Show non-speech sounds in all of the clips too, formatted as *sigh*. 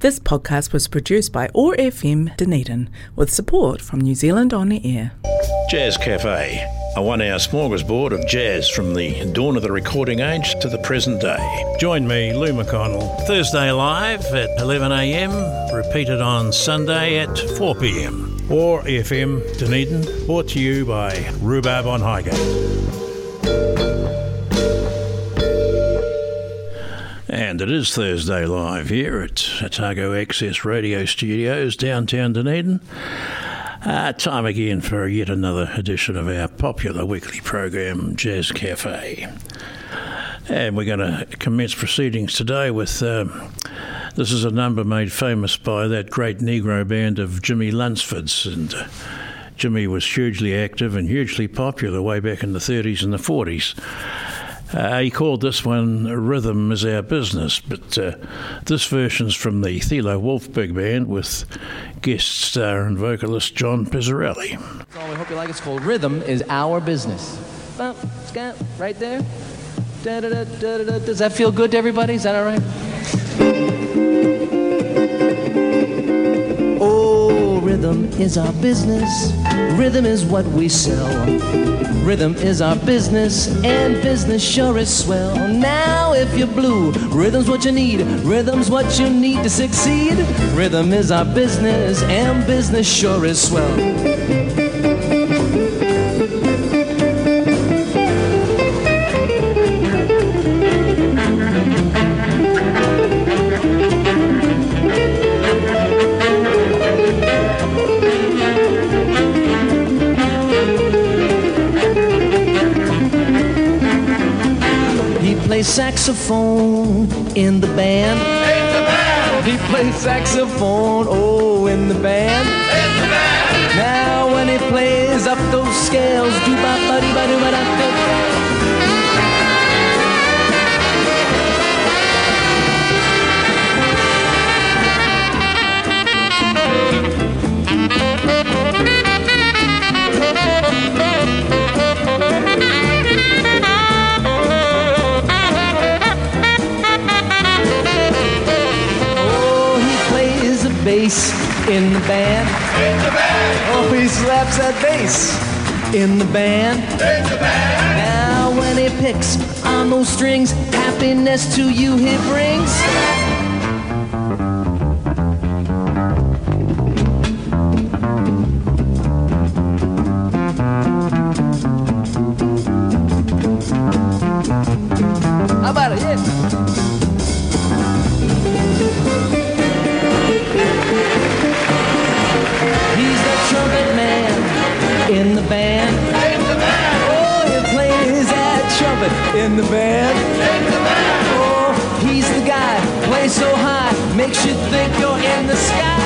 This podcast was produced by OAR FM Dunedin with support from New Zealand On Air. Jazz Cafe, a one hour smorgasbord of jazz from the dawn of the recording age to the present day. Join me, Lou McConnell, Thursday live at 11am, repeated on Sunday at 4pm. OAR FM Dunedin, brought to you by Rhubarb on Highgate. And it is Thursday live here at Otago Access Radio Studios, downtown Dunedin. Uh, time again for yet another edition of our popular weekly program, Jazz Cafe. And we're going to commence proceedings today with um, this is a number made famous by that great Negro band of Jimmy Lunceford's. And uh, Jimmy was hugely active and hugely popular way back in the 30s and the 40s. Uh, he called this one Rhythm is Our Business, but uh, this version's from the Thilo Wolf Big Band with guest star and vocalist John Pizzarelli. So we hope you like it. It's called Rhythm is Our Business. Right there. Does that feel good to everybody? Is that all right? Rhythm is our business. Rhythm is what we sell. Rhythm is our business, and business sure is swell. Now, if you're blue, rhythm's what you need. Rhythm's what you need to succeed. Rhythm is our business, and business sure is swell. Saxophone in the band. In the band. He plays saxophone, oh, in the band. In the band. Now when he plays up those scales, do ba ba dee ba doo ba da in the band. In the band. Oh, he slaps that bass in the band. In the band. Now when he picks on those strings, happiness to you he brings. Makes you think you're in the sky.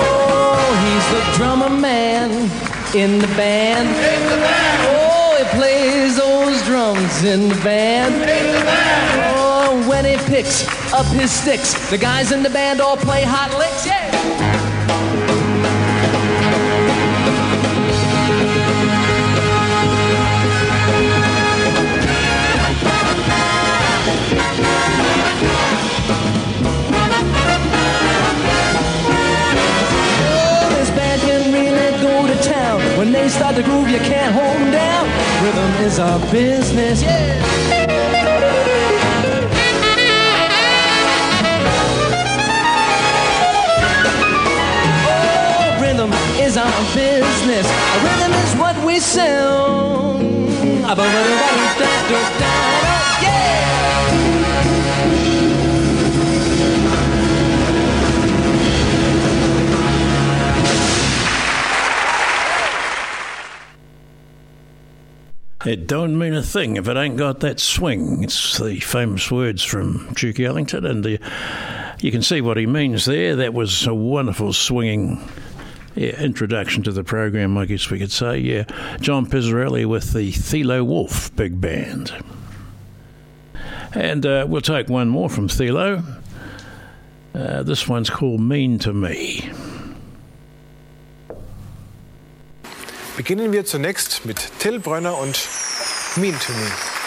Oh, in the band. In the band. In the band. Oh, when he picks up his sticks, the guys in the band all play hot licks. Yeah. They start to groove, you can't hold them down. Rhythm is our business, yeah. Oh, rhythm is our business. Rhythm is what we sell. It don't mean a thing if it ain't got that swing. It's the famous words from Duke Ellington, and the, you can see what he means there. That was a wonderful swinging yeah, introduction to the program, I guess we could say. Yeah, John Pizzarelli with the Thilo Wolf Big Band. And uh, we'll take one more from Thilo. Uh, this one's called Mean to Me. Beginnen wir zunächst mit Till Brönner und Mean to Me.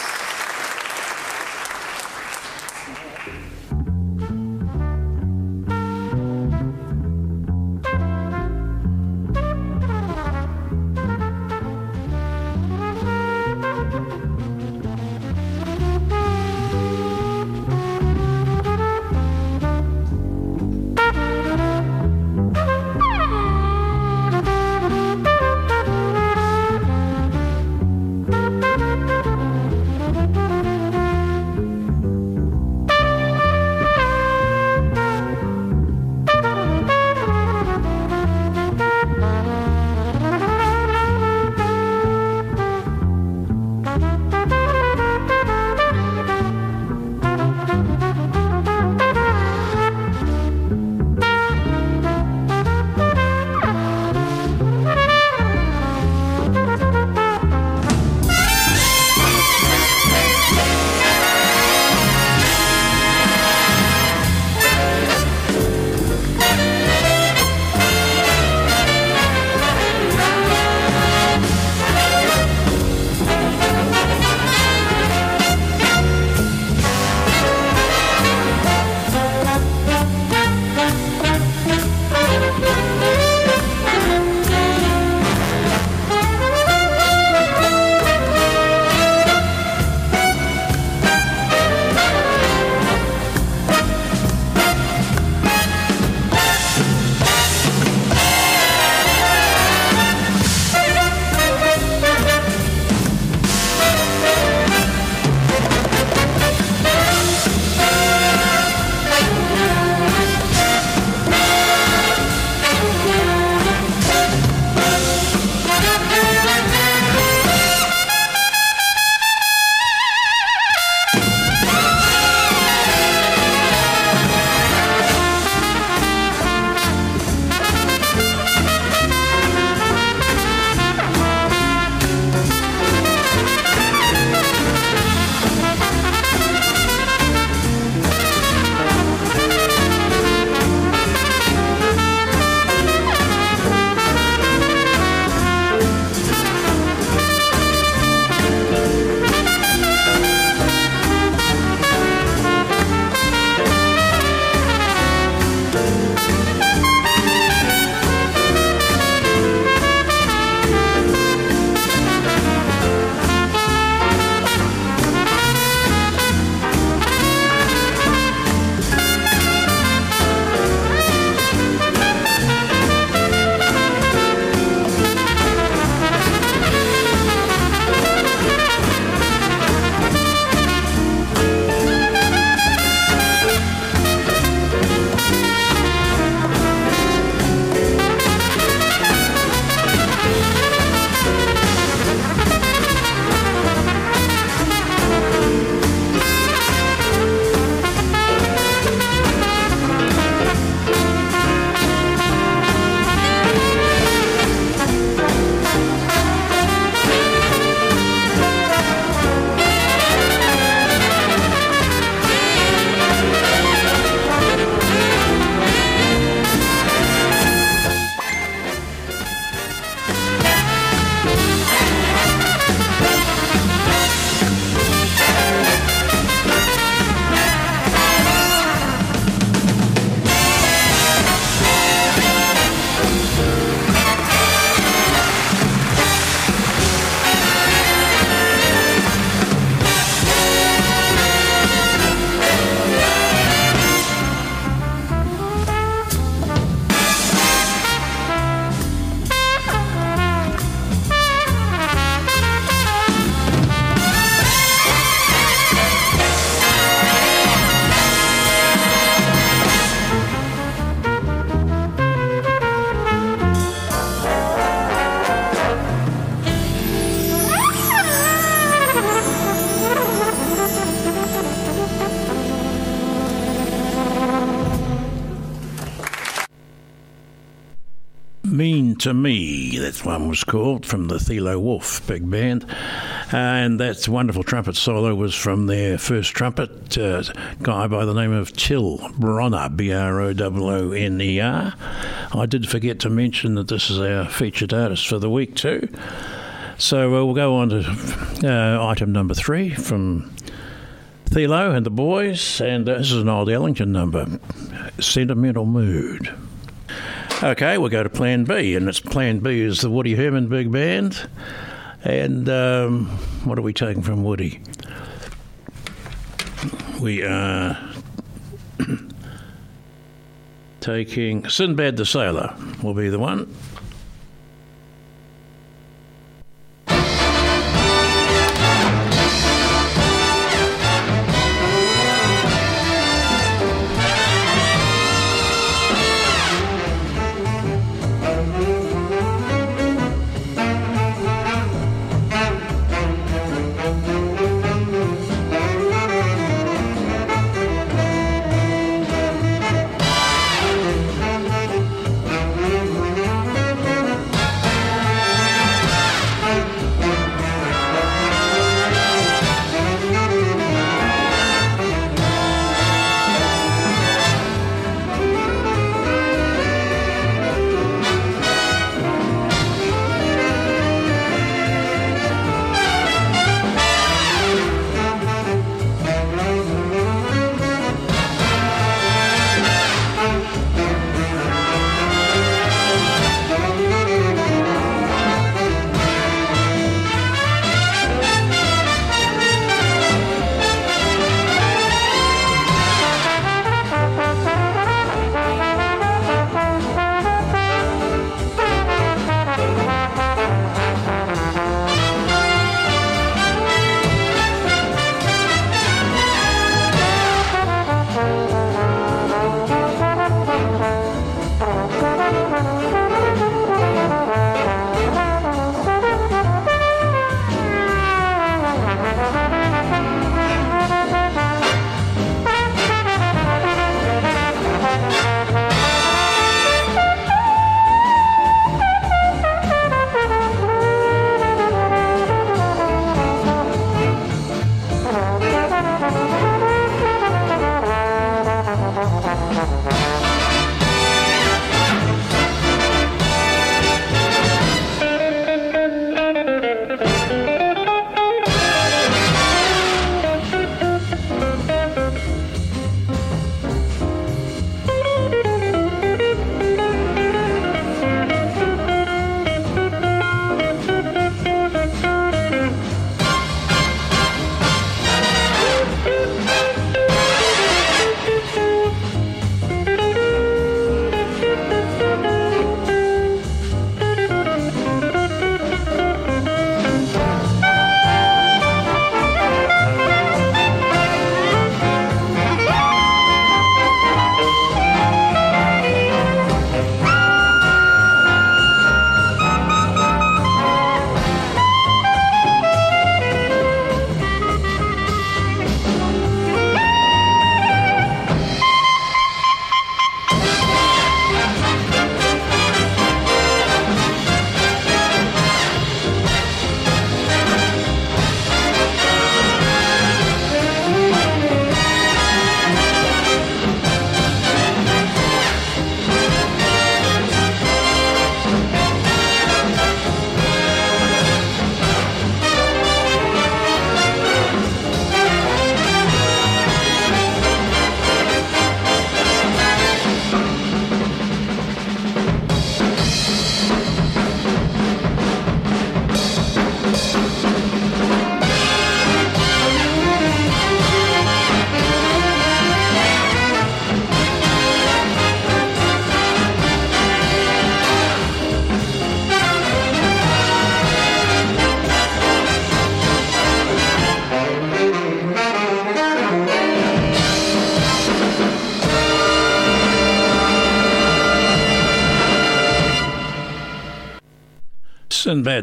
to Me. That one was called from the Thilo Wolf big band. And that wonderful trumpet solo was from their first trumpet uh, guy by the name of Till Bronner, B-R-O-W-N-E-R. I did forget to mention that this is our featured artist for the week, too. So uh, we'll go on to uh, item number three from Thilo and the boys, and uh, this is an old Ellington number, Sentimental Mood. Okay, we'll go to Plan B, and it's Plan B is the Woody Herman Big Band. And um, what are we taking from Woody? We are *clears throat* taking Sinbad the Sailor, will be the one.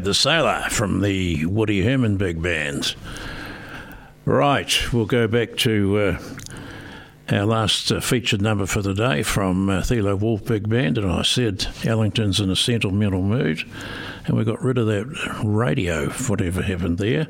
The Sailor from the Woody Herman Big Band. Right, we'll go back to uh, our last uh, featured number for the day from uh, Thilo Wolf Big Band, and I said Ellington's in a sentimental mood, and we got rid of that radio, whatever happened there.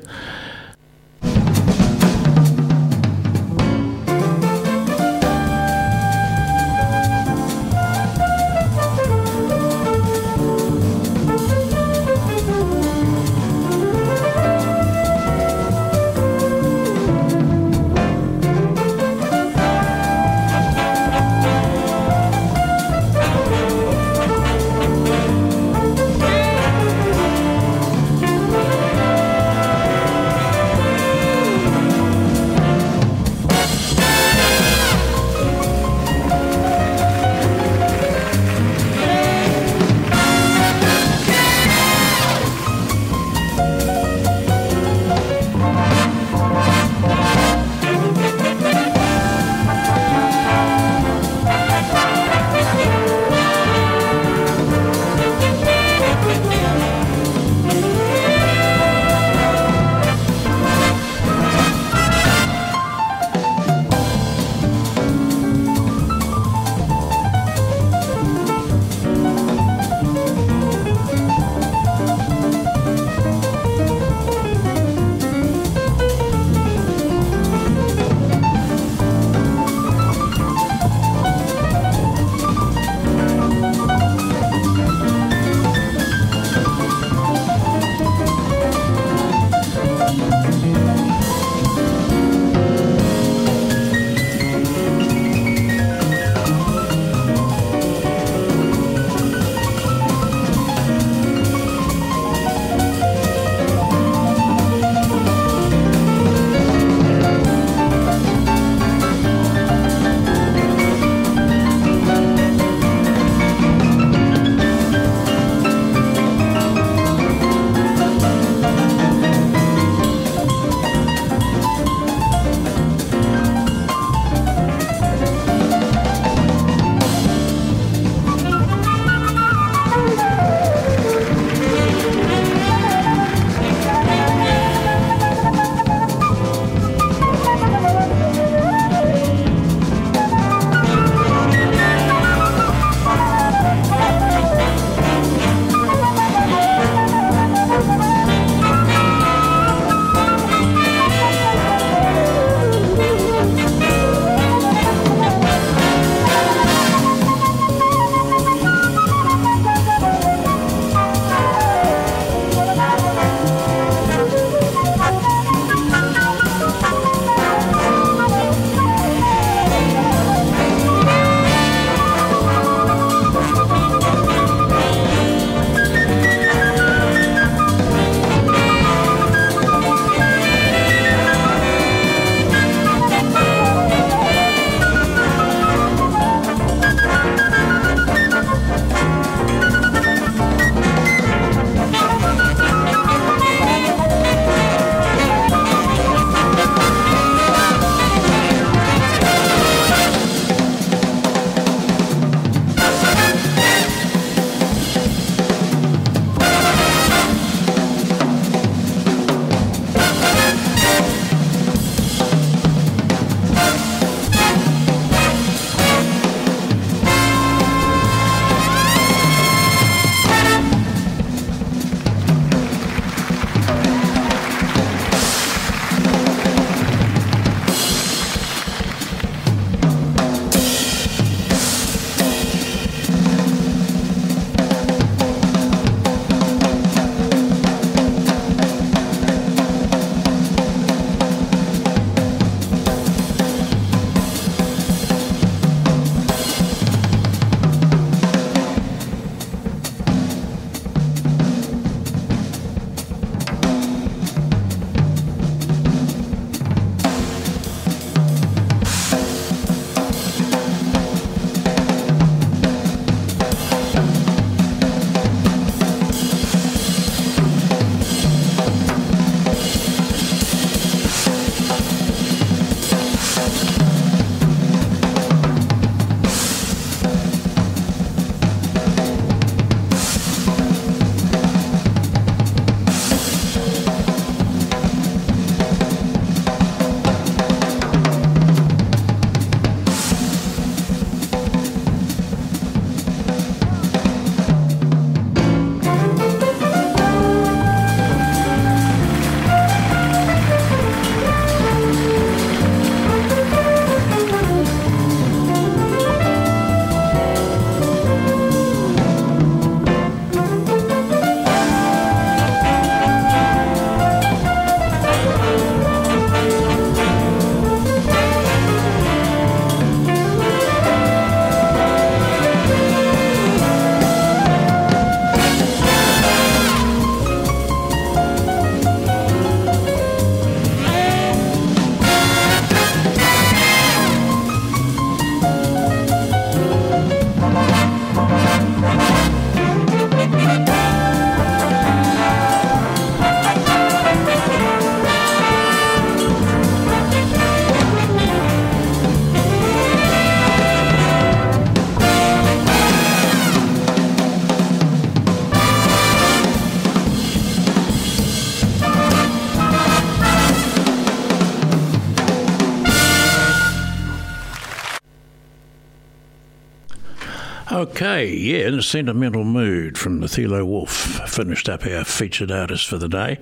Okay, yeah, in a sentimental mood from the Thilo Wolf. Finished up our featured artist for the day.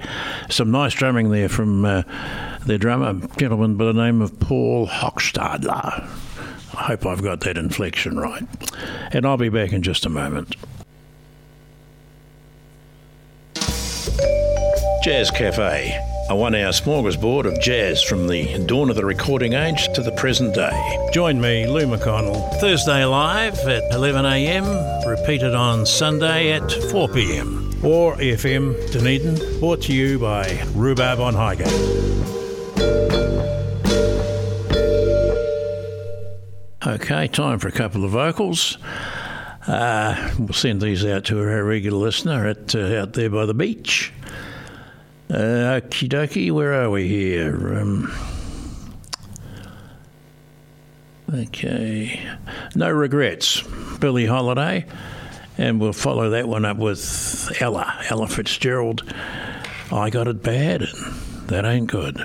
Some nice drumming there from uh, their drummer, gentleman by the name of Paul Hochstadler. I hope I've got that inflection right. And I'll be back in just a moment. Jazz Cafe, a one hour smorgasbord of jazz from the dawn of the recording age to the present day. Join me, Lou McConnell, Thursday live at 11am, repeated on Sunday at 4pm. OAR FM Dunedin, brought to you by Rhubarb on Highgate. Okay, time for a couple of vocals. Uh, we'll send these out to our regular listener at uh, out there by the beach. Uh, okie dokie, where are we here? Um, okay. No regrets. Billie Holiday. And we'll follow that one up with Ella, Ella Fitzgerald. I got it bad, that ain't good.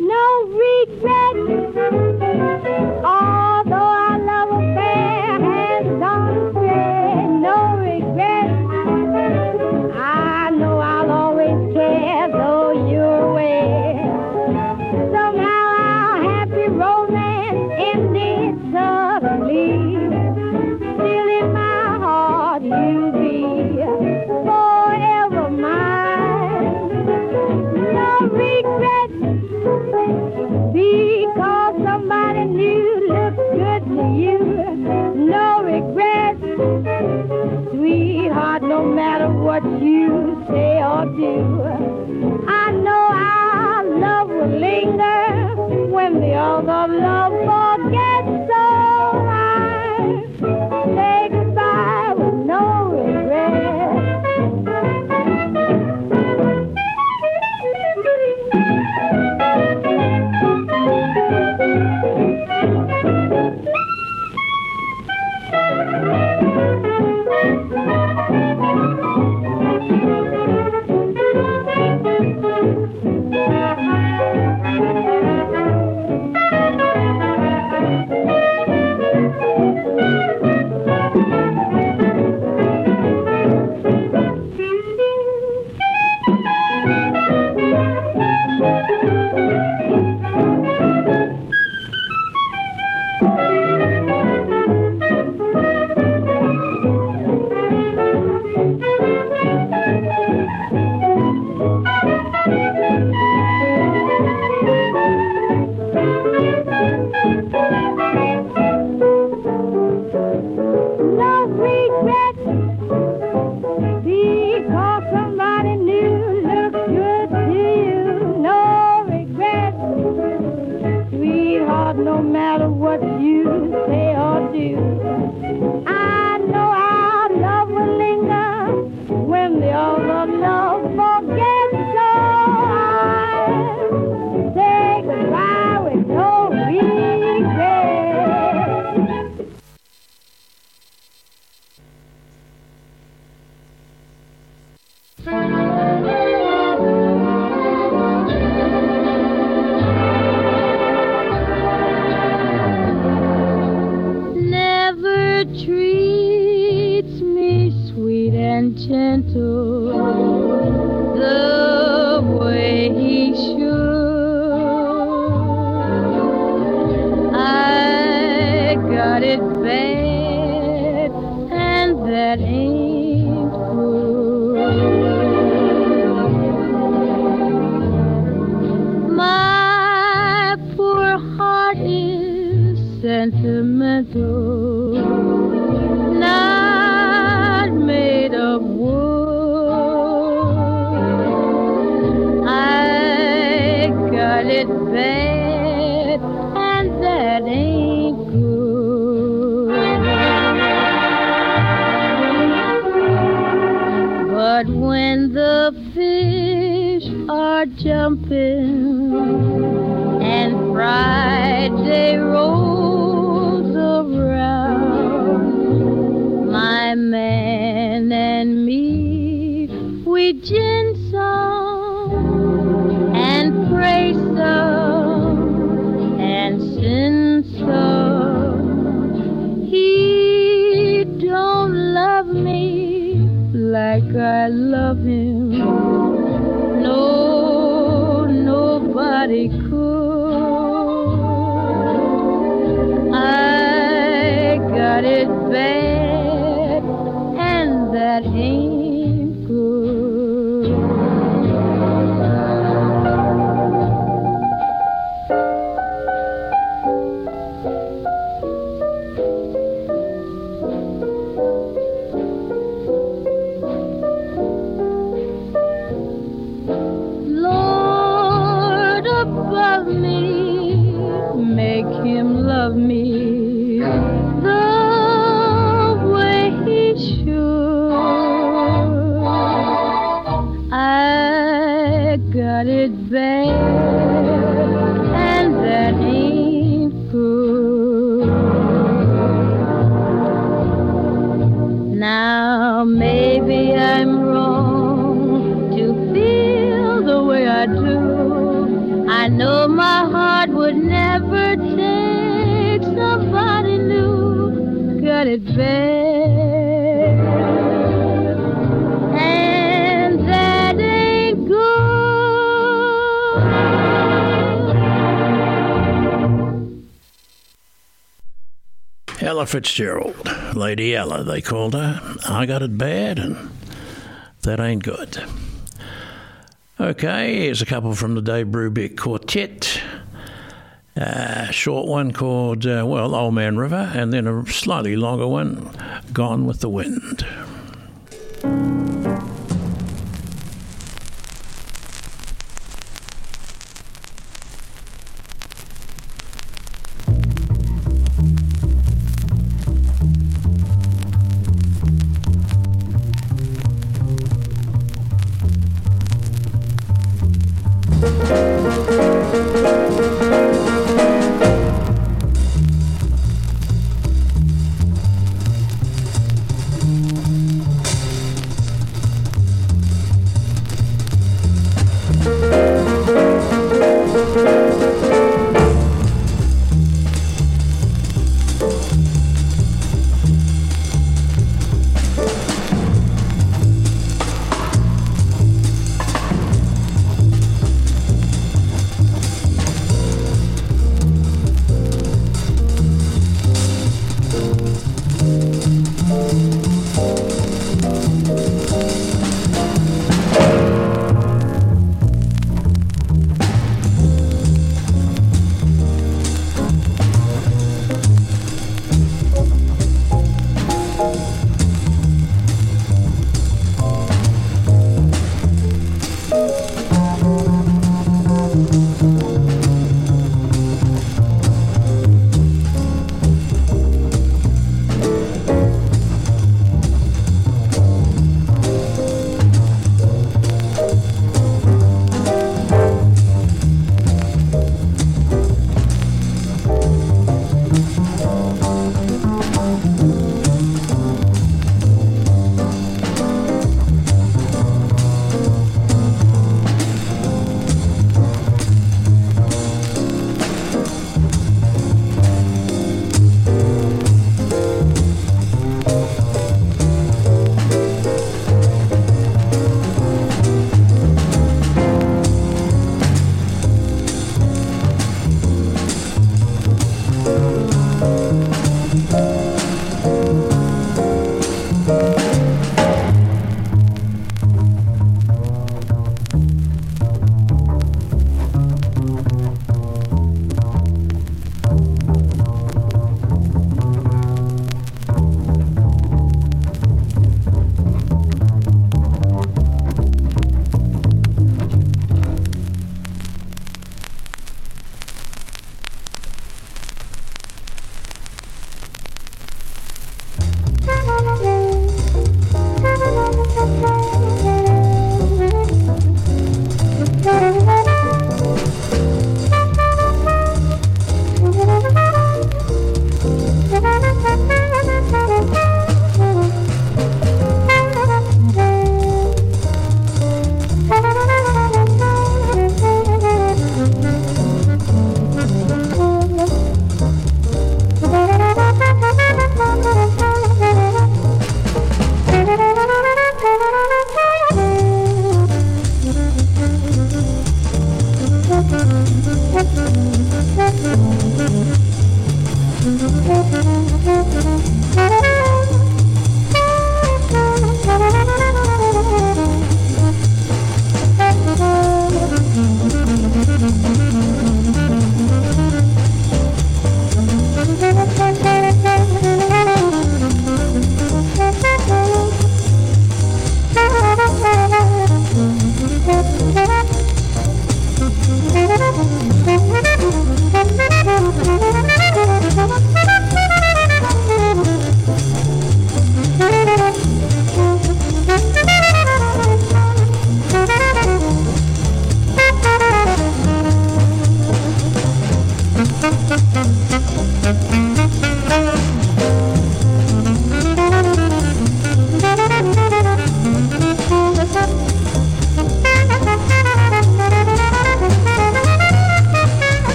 No regrets. the fish are jumping and Friday rolls around. My man and me, we gin some and pray some and sin some. He don't love me like I love him. Nobody Ella Fitzgerald, Lady Ella, they called her. I got it bad, and that ain't good. Okay, here's a couple from the Dave Brubeck Quartet. A short one called, uh, well, Old Man River, and then a slightly longer one, Gone with the Wind.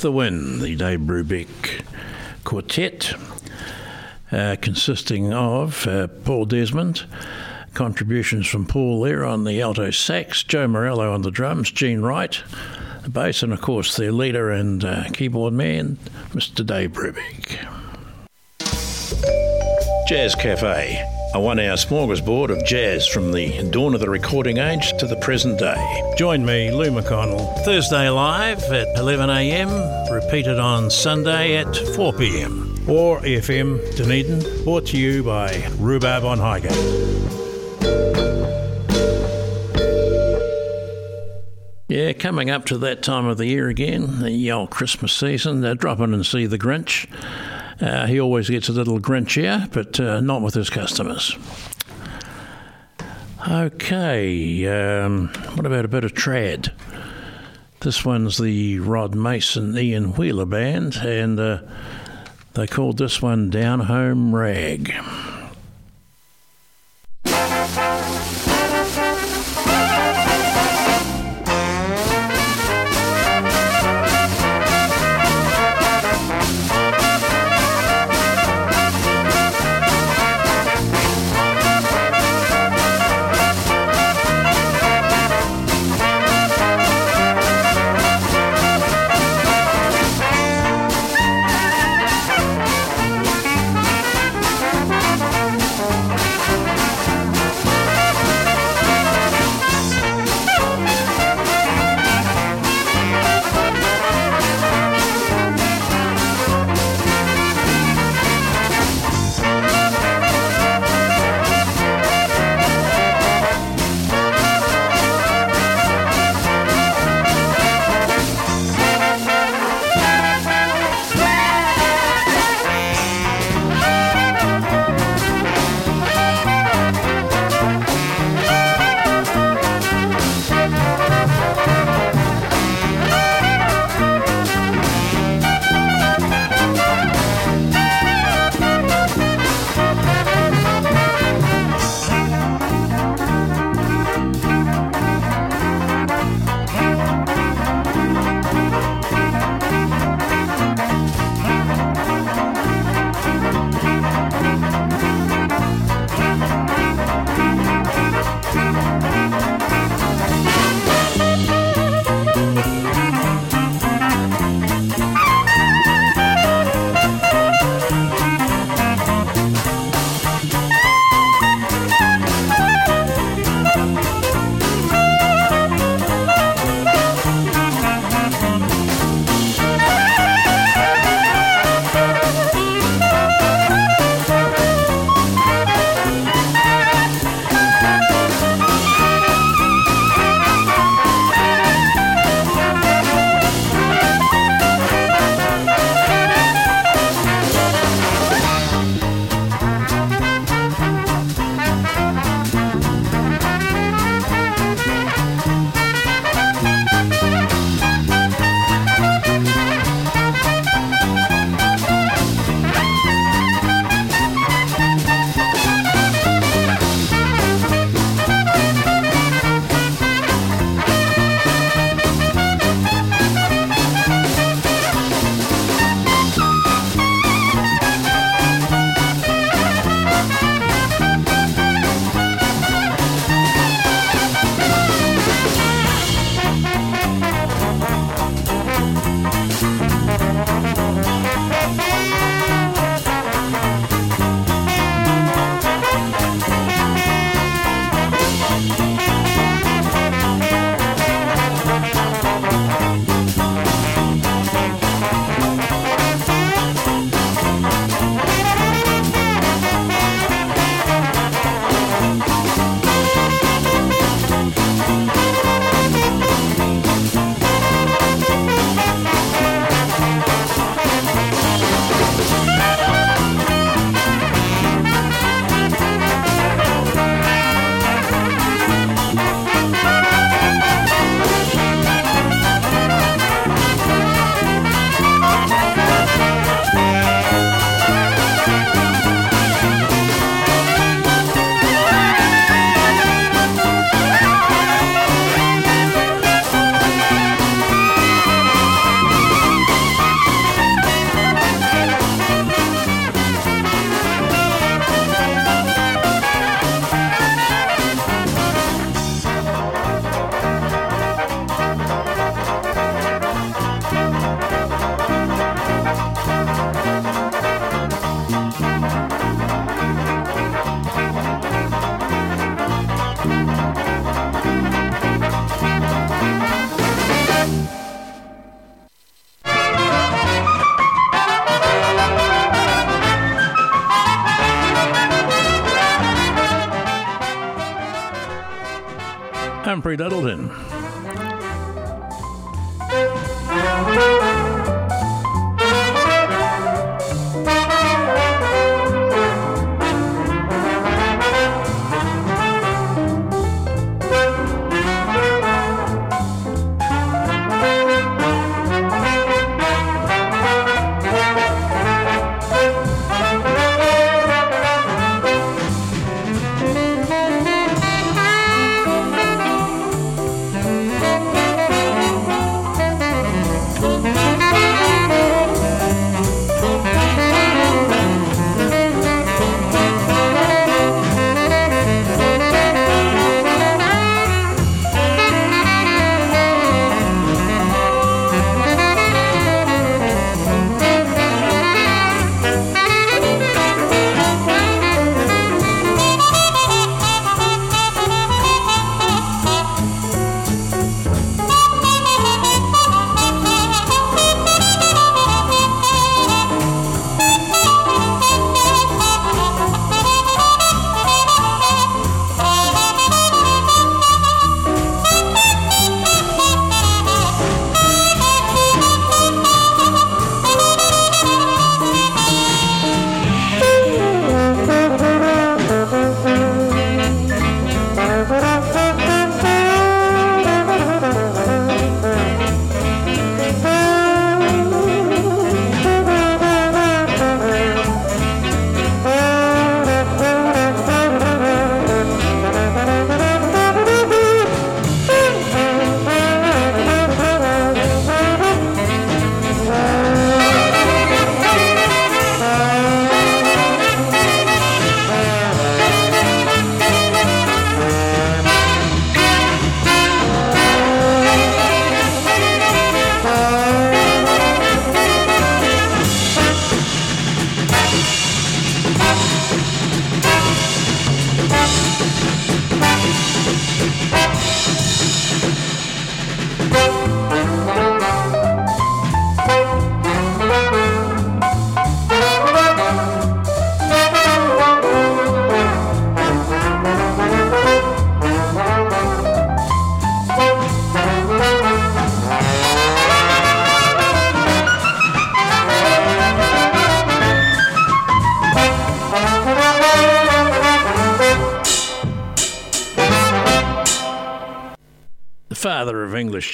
The Wind, the Dave Brubeck Quartet, uh, consisting of uh, Paul Desmond, contributions from Paul there on the alto sax, Joe Morello on the drums, Gene Wright, the bass, and of course their leader and uh, keyboard man, Mr. Dave Brubeck. Jazz Cafe, a one hour smorgasbord of jazz from the dawn of the recording age to the present day. Join me, Lou McConnell, Thursday live at 11am, repeated on Sunday at 4pm. OAR FM Dunedin, brought to you by Rhubarb on Highgate. Yeah, coming up to that time of the year again, the old Christmas season, uh, drop in and see the Grinch. Uh, he always gets a little grinchier, but uh, not with his customers. Okay, um, what about a bit of trad? This one's the Rod Mason Ian Wheeler Band, and uh, they called this one Down Home Rag.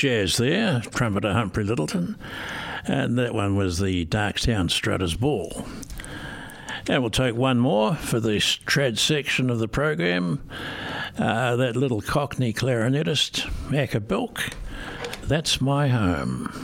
Jazz there, trumpeter Humphrey Lyttelton, and that one was the Darktown Strutters Ball. And we'll take one more for the trad section of the program. Uh, that little Cockney clarinetist, Acker Bilk. That's my home.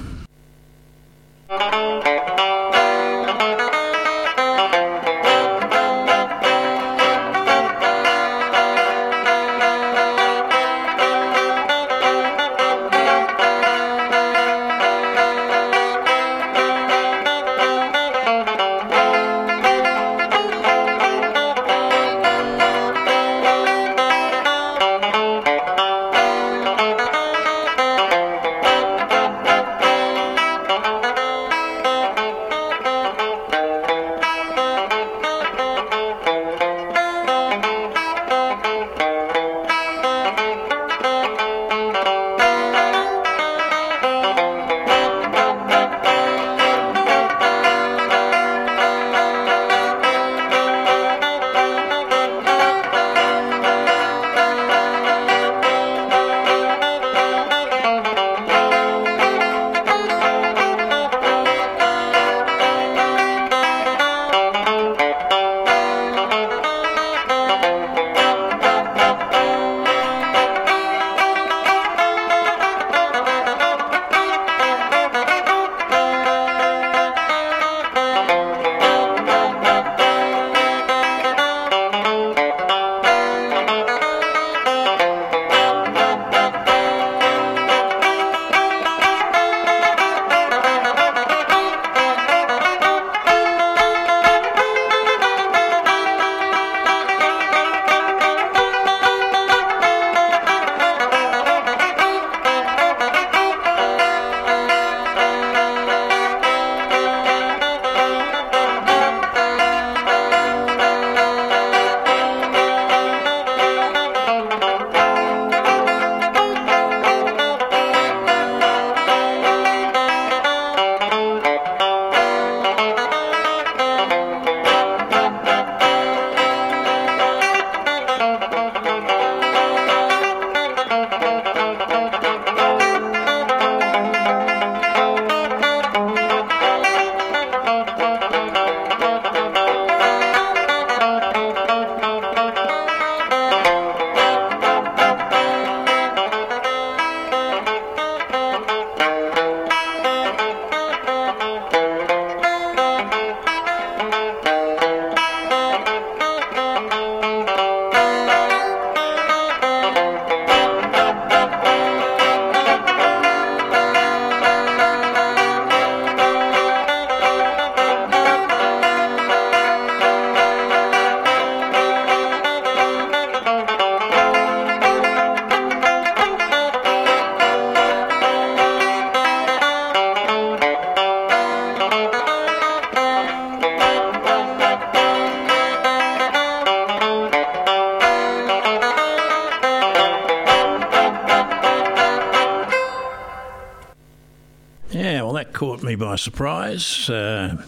By surprise. Uh,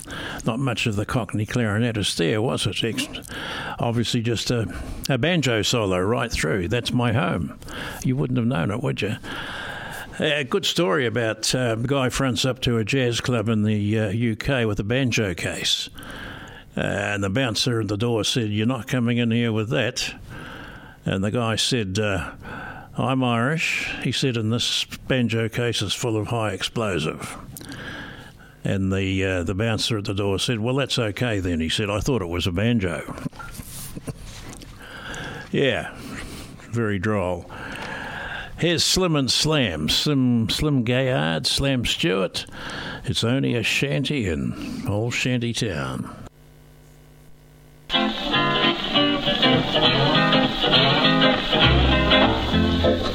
not much of the Cockney clarinetist there, was it? Ex- obviously, just a, a banjo solo right through. That's my home. You wouldn't have known it, would you? A good story about uh, a guy fronts up to a jazz club in the uh, UK with a banjo case. Uh, and the bouncer at the door said, You're not coming in here with that. And the guy said, uh, I'm Irish. He said, and this banjo case is full of high explosive. And the uh, the bouncer at the door said, "Well, that's okay then." He said, "I thought it was a banjo." yeah, very droll. Here's Slim and Slam, Slim Slim Gaillard, Slam Stewart. It's only a shanty in old shanty town.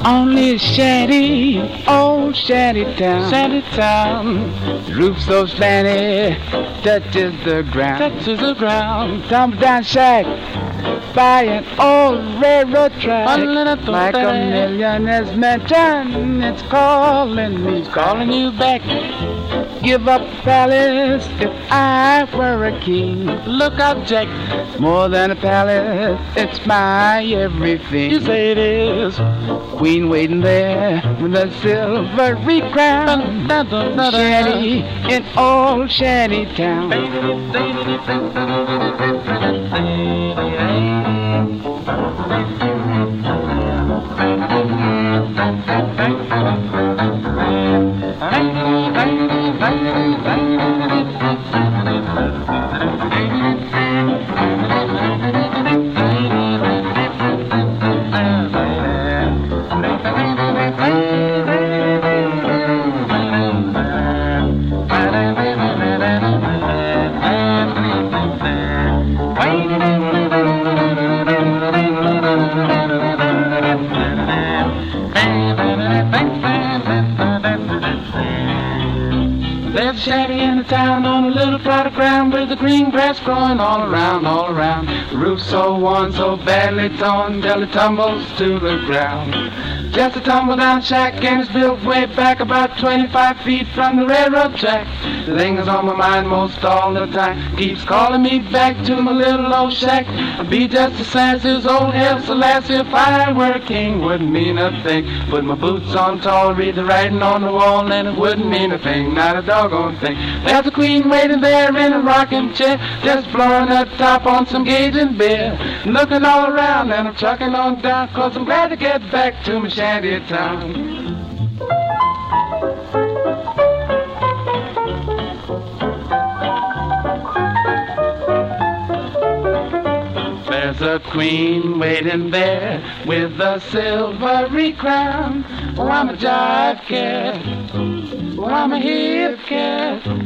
Only shanty, old shanty town, shanty town. Roof so slanty, touches the ground, touches the ground. Tumble down shack by an old railroad track. Like a millionaire's mansion, it's calling me, calling you back. Give up palace if I were a king. Look out, Jack. More than a palace, it's my everything. You say it is. Queen waiting there with a silvery crown. Shanty in old shanty town. *laughs* There's town on a little of ground with the green grass growing all around, all around. The roof so worn, so badly torn, till it tumbles to the ground. Just a tumble down shack and it's built way back about 25 feet from the railroad track. The thing is on my mind most all the time. Keeps calling me back to my little old shack. I'd be just as sassy as old Haile Selassie if I were a king. Wouldn't mean a thing. Put my boots on tall, read the writing on the wall, and it wouldn't mean a thing. Not a doggone thing. There's a queen waiting there in a rocking chair, just blowing her top on some gauge and beer. Looking all around and I'm chucking on down, cause I'm glad to get back to my shanty town. There's a queen waiting there with a silvery crown. Oh, I'm a jive cat. Oh, I'm a hip cat.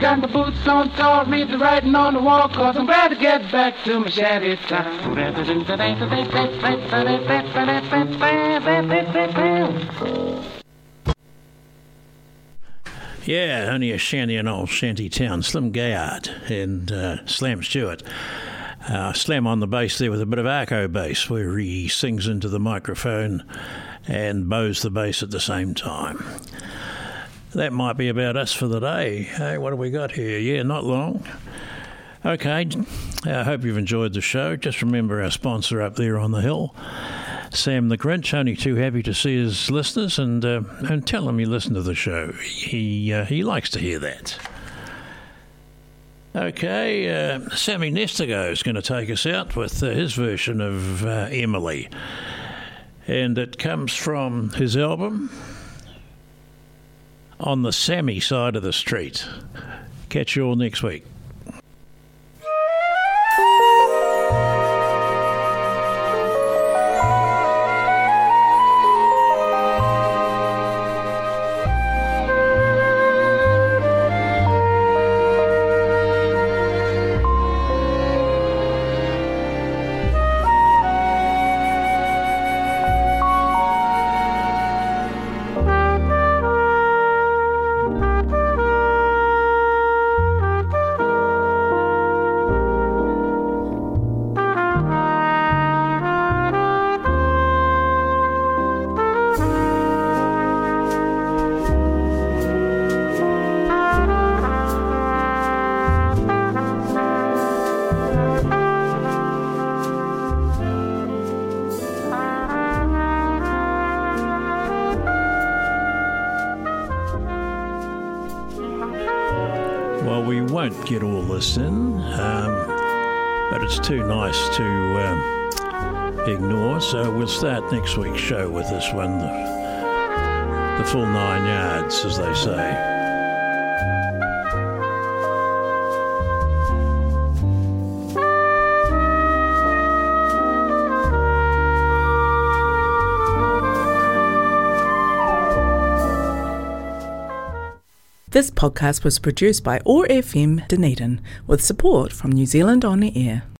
Got my boots on tall, read the writing on the wall, cause I'm glad to get back to my shanty town. Yeah, only a shanty in old shanty town. Slim Gaillard and uh, Slam Stewart. Uh, Slam on the bass there with a bit of arco bass where he sings into the microphone and bows the bass at the same time. That might be about us for the day. Hey, what have we got here? Yeah, not long. Okay, I hope you've enjoyed the show. Just remember our sponsor up there on the hill, Sam the Grinch. Only too happy to see his listeners and uh, and tell him you listen to the show. He uh, he likes to hear that. Okay, uh, Sammy Nestico is going to take us out with uh, his version of uh, Emily, and it comes from his album on the Sammy side of the street. Catch you all next week. Show with this one, the, the full nine yards, as they say. This podcast was produced by OAR FM Dunedin with support from New Zealand On Air.